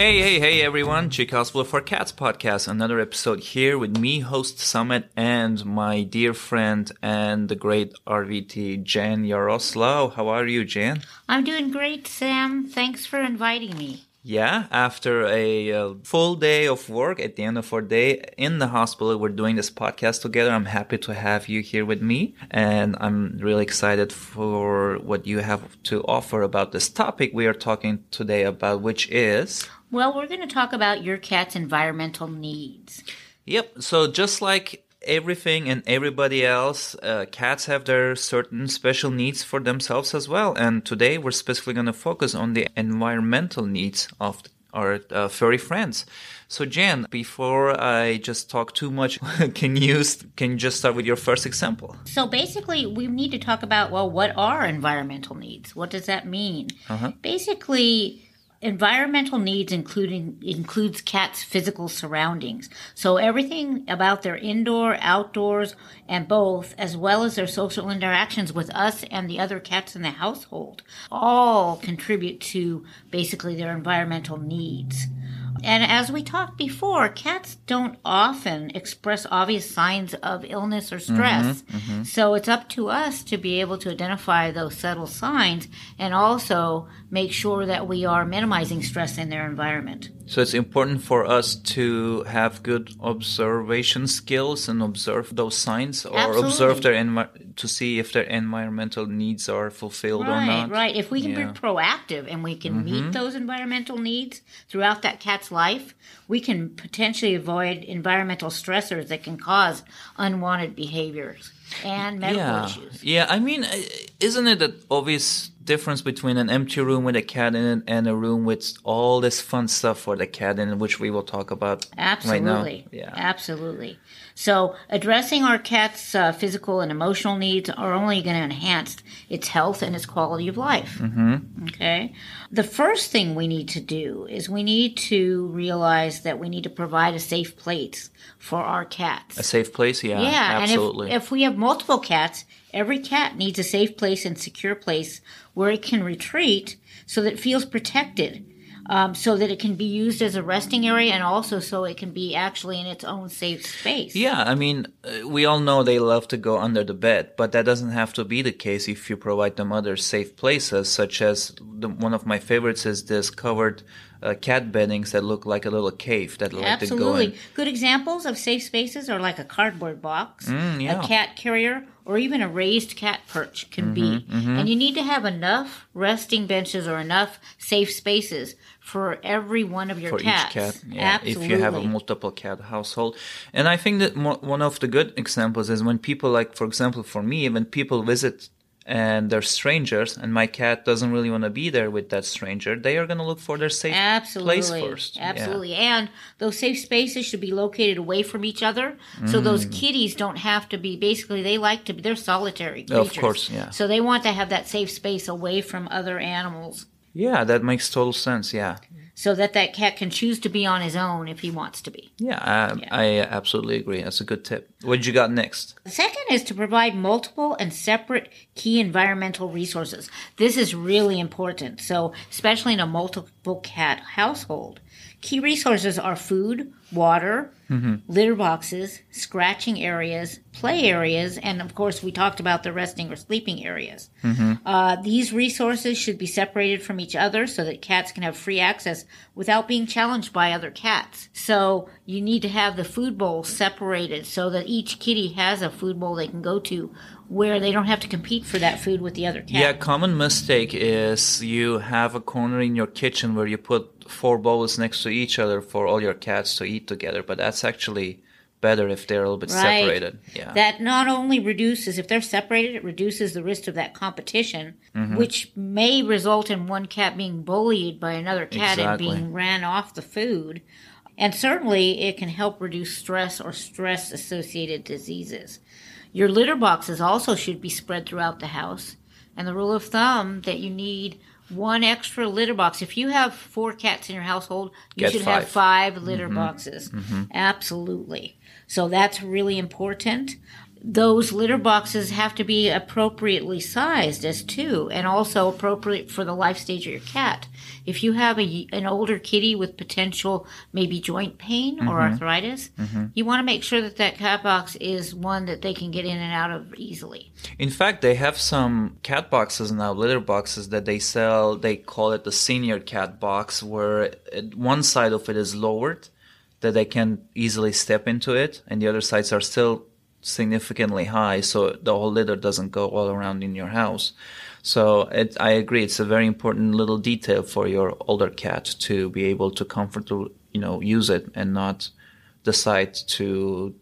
Hey, hey, hey, everyone. Chick Hospital for Cats podcast. Another episode here with me, host Summit, and my dear friend and the great RVT, Jan Yaroslav. How are you, Jan? I'm doing great, Sam. Thanks for inviting me. Yeah, after a, uh full day of work, at the end of our day in the hospital, we're doing this podcast together. I'm happy to have you here with me, and I'm really excited for what you have to offer about this topic we are talking today about, which is Well, we're going to talk about your cat's environmental needs. Yep. So just like everything and everybody else, uh, cats have their certain special needs for themselves as well. And today we're specifically going to focus on the environmental needs of our uh, furry friends. So Jan, before I just talk too much, can you can you just start with your first example? So basically, we need to talk about well, what are environmental needs? What does that mean? Basically, environmental needs including includes cats' physical surroundings. So everything about their indoor, outdoors, and both, as well as their social interactions with us and the other cats in the household, all contribute to basically their environmental needs. And as we talked before, cats don't often express obvious signs of illness or mm-hmm, stress. Mm-hmm. So it's up to us to be able to identify those subtle signs and also make sure that we are minimizing stress in their environment. So it's important for us to have good observation skills and observe those signs, or observe their envi- to see if their environmental needs are fulfilled or not. right. If we can Yeah. be proactive and we can meet mm-hmm. those environmental needs throughout that cat's life, we can potentially avoid environmental stressors that can cause unwanted behaviors and medical yeah. issues. Yeah, I mean, isn't it obvious difference between an empty room with a cat in it and a room with all this fun stuff for the cat in it, which we will talk about right now? Absolutely. Yeah. Absolutely. So, addressing our cat's uh, physical and emotional needs are only going to enhance its health and its quality of life. Mm-hmm. Okay. The first thing we need to do is we need to realize that we need to provide a safe place for our cats. A safe place? Yeah, Yeah, absolutely. and if, if we have multiple cats, every cat needs a safe place and secure place where it can retreat so that it feels protected, um, so that it can be used as a resting area and also so it can be actually in its own safe space. Yeah, I mean, uh, we all know they love to go under the bed, but that doesn't have to be the case if you provide them other safe places, such as the, one of my favorites is this covered uh, cat beddings that look like a little cave that like to go Absolutely. in. Good examples of safe spaces are like a cardboard box, Mm, yeah. a cat carrier, or even a raised cat perch can be. Mm-hmm, And you need to have enough resting benches or enough safe spaces for every one of your for cats. each cat. Yeah, Absolutely. if you have a multiple cat household. And I think that mo- one of the good examples is when people like, for example, for me, when people visit and they're strangers and my cat doesn't really want to be there with that stranger, they are going to look for their safe Absolutely. place first. Yeah. Absolutely. And those safe spaces should be located away from each other. So those Mm. kitties don't have to be basically they like to be they're solitary creatures Of course, yeah. So they want to have that safe space away from other animals Yeah, that makes total sense. Yeah. So that that cat can choose to be on his own if he wants to be. Yeah, I, I absolutely agree. That's a good tip. What you got next? The second is to provide multiple and separate key environmental resources. This is really important. So, especially in a multiple cat household, key resources are food, water, litter boxes, scratching areas, play areas, and of course, we talked about the resting or sleeping areas. Uh, these resources should be separated from each other so that cats can have free access without being challenged by other cats. So you need to have the food bowls separated so that each kitty has a food bowl they can go to where they don't have to compete for that food with the other cat. Yeah, common mistake is you have a corner in your kitchen where you put four bowls next to each other for all your cats to eat together, but that's actually better if they're a little bit Right. separated. Yeah. That not only reduces, if they're separated, it reduces the risk of that competition, Mm-hmm. which may result in one cat being bullied by another cat Exactly. and being ran off the food. And certainly it can help reduce stress or stress associated diseases. Your litter boxes also should be spread throughout the house. And the rule of thumb that you need one extra litter box. If you have four cats in your household, you Get should have five. five litter mm-hmm. boxes. Mm-hmm. Absolutely. So that's really important. Those litter boxes have to be appropriately sized as too, and also appropriate for the life stage of your cat. If you have a, an older kitty with potential maybe joint pain or mm-hmm. arthritis, mm-hmm. you want to make sure that that cat box is one that they can get in and out of easily. In fact, they have some cat boxes now, litter boxes that they sell. They call it the senior cat box, where one side of it is lowered, that they can easily step into it, and the other sides are still significantly high, so the whole litter doesn't go all around in your house. So it, I agree, it's a very important little detail for your older cat to be able to comfortably, you know, use it and not decide to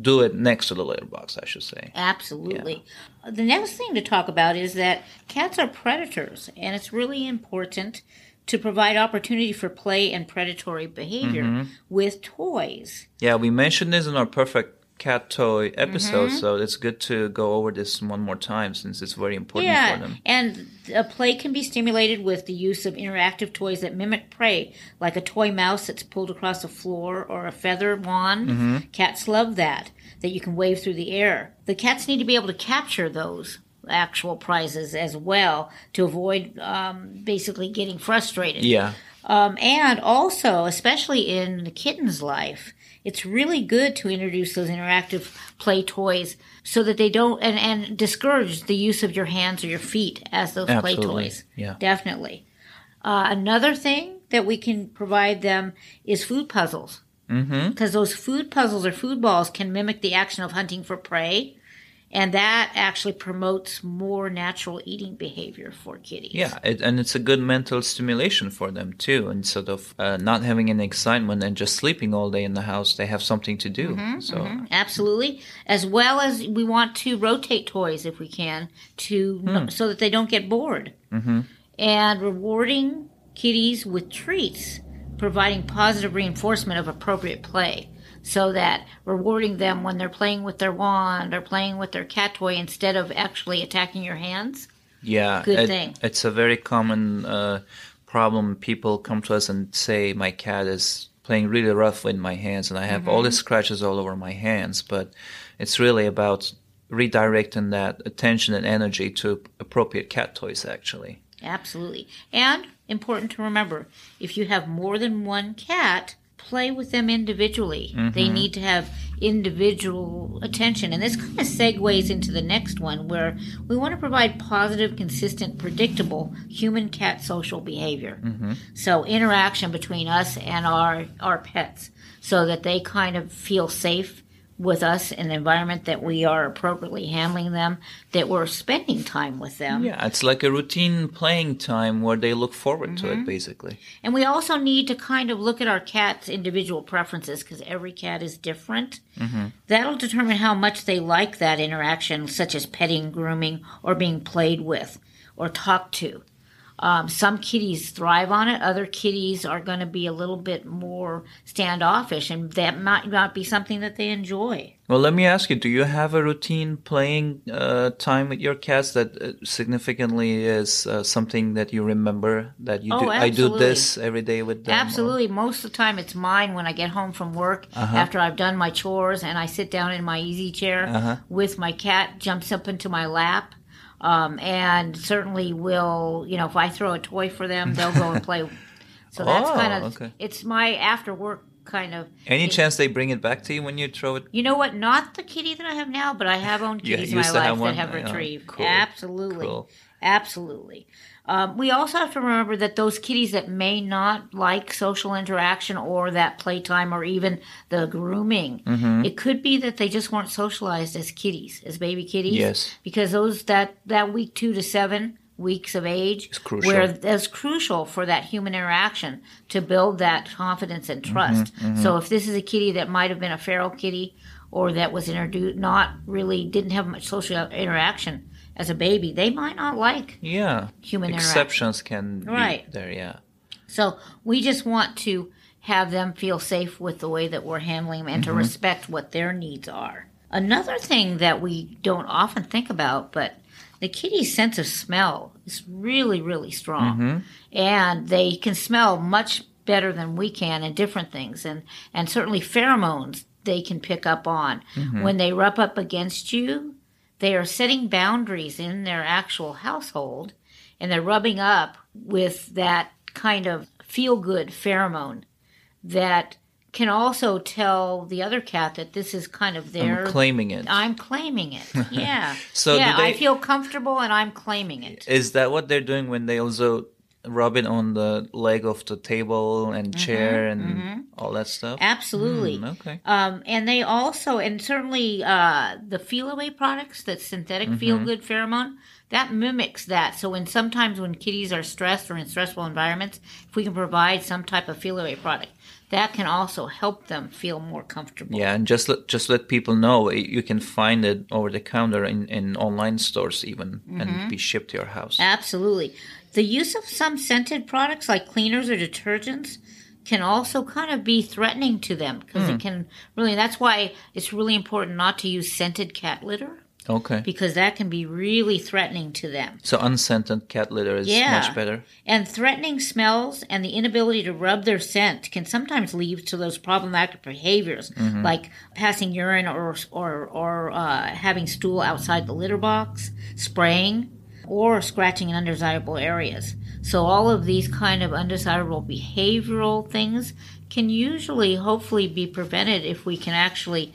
do it next to the litter box, I should say. Absolutely. The next thing to talk about is that cats are predators, and it's really important to provide opportunity for play and predatory behavior mm-hmm. with toys. Yeah, we mentioned this in our perfect cat toy episode, so it's good to go over this one more time since it's very important for Yeah, them. and a play can be stimulated with the use of interactive toys that mimic prey, like a toy mouse that's pulled across the floor or a feather wand. Cats love that, that you can wave through the air. The cats need to be able to capture those actual prizes as well to avoid um, basically getting frustrated. Yeah. Um, and also, especially in the kitten's life, it's really good to introduce those interactive play toys so that they don't and, and discourage the use of your hands or your feet as those play toys. Yeah. Definitely. Uh, another thing that we can provide them is food puzzles. Mm-hmm. Because those food puzzles or food balls can mimic the action of hunting for prey. And that actually promotes more natural eating behavior for kitties. Yeah, it, and it's a good mental stimulation for them too. Instead of uh, not having any excitement and just sleeping all day in the house, they have something to do. so Absolutely. As well as we want to rotate toys if we can to so that they don't get bored. Mm-hmm. And rewarding kitties with treats, providing positive reinforcement of appropriate play. So that rewarding them when they're playing with their wand or playing with their cat toy instead of actually attacking your hands. yeah, Good it- thing. it's a very common uh, problem. People come to us and say, "My cat is playing really rough with my hands, and I have all these scratches all over my hands." But it's really about redirecting that attention and energy to appropriate cat toys. Actually, Absolutely. And important to remember if you have more than one cat, play with them individually. They mm-hmm. need to have individual attention. And this kind of segues into the next one where we want to provide positive, consistent, predictable human cat social behavior. Mm-hmm. So interaction between us and our, our pets so that they kind of feel safe with us in an environment that we are appropriately handling them, that we're spending time with them. yeah, it's like a routine playing time where they look forward to it. Mm-hmm. Basically, And we also need to kind of look at our cat's individual preferences because every cat is different. Mm-hmm. That'll determine how much they like that interaction, such as petting, grooming, or being played with or talked to. Um, some kitties thrive on it. Other kitties are going to be a little bit more standoffish, and that might not be something that they enjoy. Well, let me ask you: Do you have a routine playing uh, time with your cats that uh, significantly is uh, something that you remember that you Oh, do? I do this every day with them. or- Absolutely. Most of the time, it's mine when I get home from work after I've done my chores and I sit down in my easy chair with my cat, jumps up into my lap. Um, and certainly will, you know, if I throw a toy for them, they'll go and play. So that's Oh, kind of, okay. it's my after work kind of. Any chance they bring it back to you when you throw it? You know what? Not the kitty that I have now, but I have owned kitties in my life have that have Oh, retrieved. cool. Absolutely. Cool. Absolutely. Um, we also have to remember that those kitties that may not like social interaction or that playtime or even the grooming, Mm-hmm. it could be that they just weren't socialized as kitties, as baby kitties. Yes. Because those that that week two to seven weeks of age, crucial. where that's crucial for that human interaction to build that confidence and Mm-hmm, trust. So if this is a kitty that might have been a feral kitty or that was introduced, not really didn't have much social interaction as a baby, they might not like Yeah, human exceptions can Right. be there. Yeah, So we just want to have them feel safe with the way that we're handling them and to mm-hmm. respect what their needs are. Another thing that we don't often think about, but the kitty's sense of smell is really, really strong. Mm-hmm. And they can smell much better than we can in different things. And, and certainly pheromones, they can pick up on. Mm-hmm. When they rub up against you, they are setting boundaries in their actual household and they're rubbing up with that kind of feel good pheromone that can also tell the other cat that this is kind of their I'm claiming it. I'm claiming it. Yeah. So yeah, do I feel comfortable and I'm claiming it. Is that what they're doing when they also rub it on the leg of the table and chair and all that stuff? Absolutely. Hmm, okay. Um, and they also, and certainly uh, the Feliway products, that synthetic feel good pheromone, that mimics that. So when sometimes when kitties are stressed or in stressful environments, if we can provide some type of Feliway product, that can also help them feel more comfortable. Yeah, and just let just let people know you can find it over the counter in, in online stores even and be shipped to your house. Absolutely. The use of some scented products like cleaners or detergents can also kind of be threatening to them because it can really, that's why it's really important not to use scented cat litter Okay. because that can be really threatening to them. So unscented cat litter is Yeah. much better. And threatening smells and the inability to rub their scent can sometimes lead to those problematic behaviors, like passing urine or or or uh, having stool outside the litter box, spraying, or scratching in undesirable areas. So all of these kind of undesirable behavioral things can usually, hopefully, be prevented if we can actually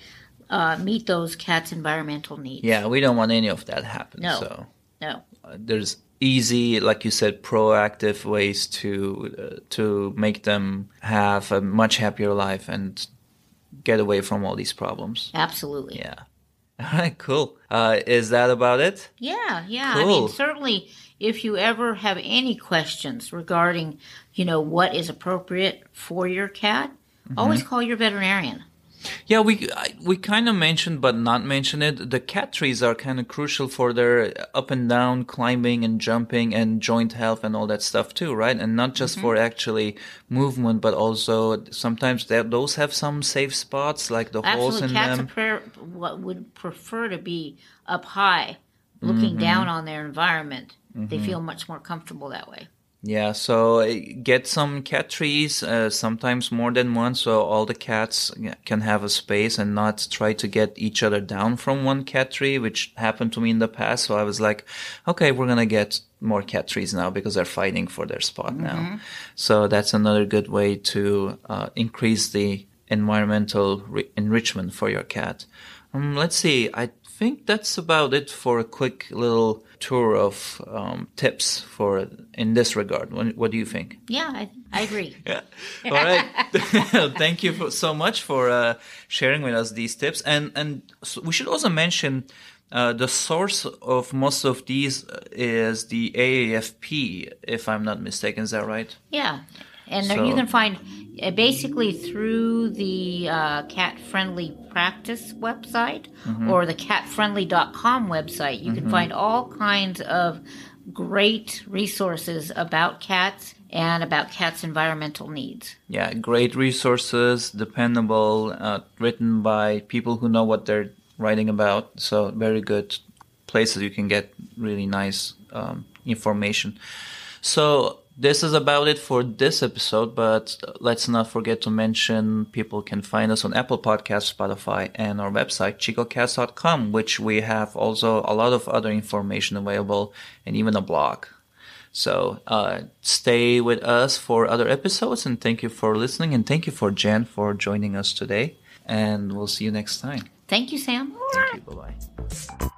uh, meet those cats' environmental needs. Yeah, we don't want any of that happen. No. So No. uh, there's easy, like you said, proactive ways to uh, to make them have a much happier life and get away from all these problems. Absolutely. Yeah. All right, cool. Uh, is that about it? Yeah, yeah. I mean, certainly, if you ever have any questions regarding, you know, what is appropriate for your cat, always Mm-hmm. call your veterinarian. Yeah, we I, we kind of mentioned, but not mentioned it. The cat trees are kind of crucial for their up and down climbing and jumping and joint health and all that stuff too, right? And not just for actually movement, but also sometimes those have some safe spots, like the holes Absolutely, in cats them. are what would prefer to be up high, looking Mm-hmm. down on their environment. They feel much more comfortable that way. Yeah, so uh, get some cat trees, uh, sometimes more than one, so all the cats can have a space and not try to get each other down from one cat tree, which happened to me in the past. So I was like, okay, we're gonna get more cat trees now because they're fighting for their spot now. So that's another good way to uh, increase the environmental re- enrichment for your cat. Um, let's see. I think that's about it for a quick little tour of um, tips for in this regard. What, what do you think? Yeah, I, I agree. Yeah. All right. Thank you for, so much for uh, sharing with us these tips. And and so we should also mention uh, the source of most of these is the AAFP, if I'm not mistaken. Is that right? Yeah. And So- you can find uh, basically through the uh, cat friendly practice website Mm-hmm. or the catfriendly.com website. You can find all kinds of great resources about cats and about cats' environmental needs. Yeah, great resources, dependable, uh, written by people who know what they're writing about. So very good places you can get really nice um, information. So this is about it for this episode, but let's not forget to mention people can find us on Apple Podcasts, Spotify, and our website, chicocast.com, which we have also a lot of other information available and even a blog. So uh, stay with us for other episodes, and thank you for listening, and thank you for Jen for joining us today. And we'll see you next time. Thank you, Sam. Thank you. Bye bye.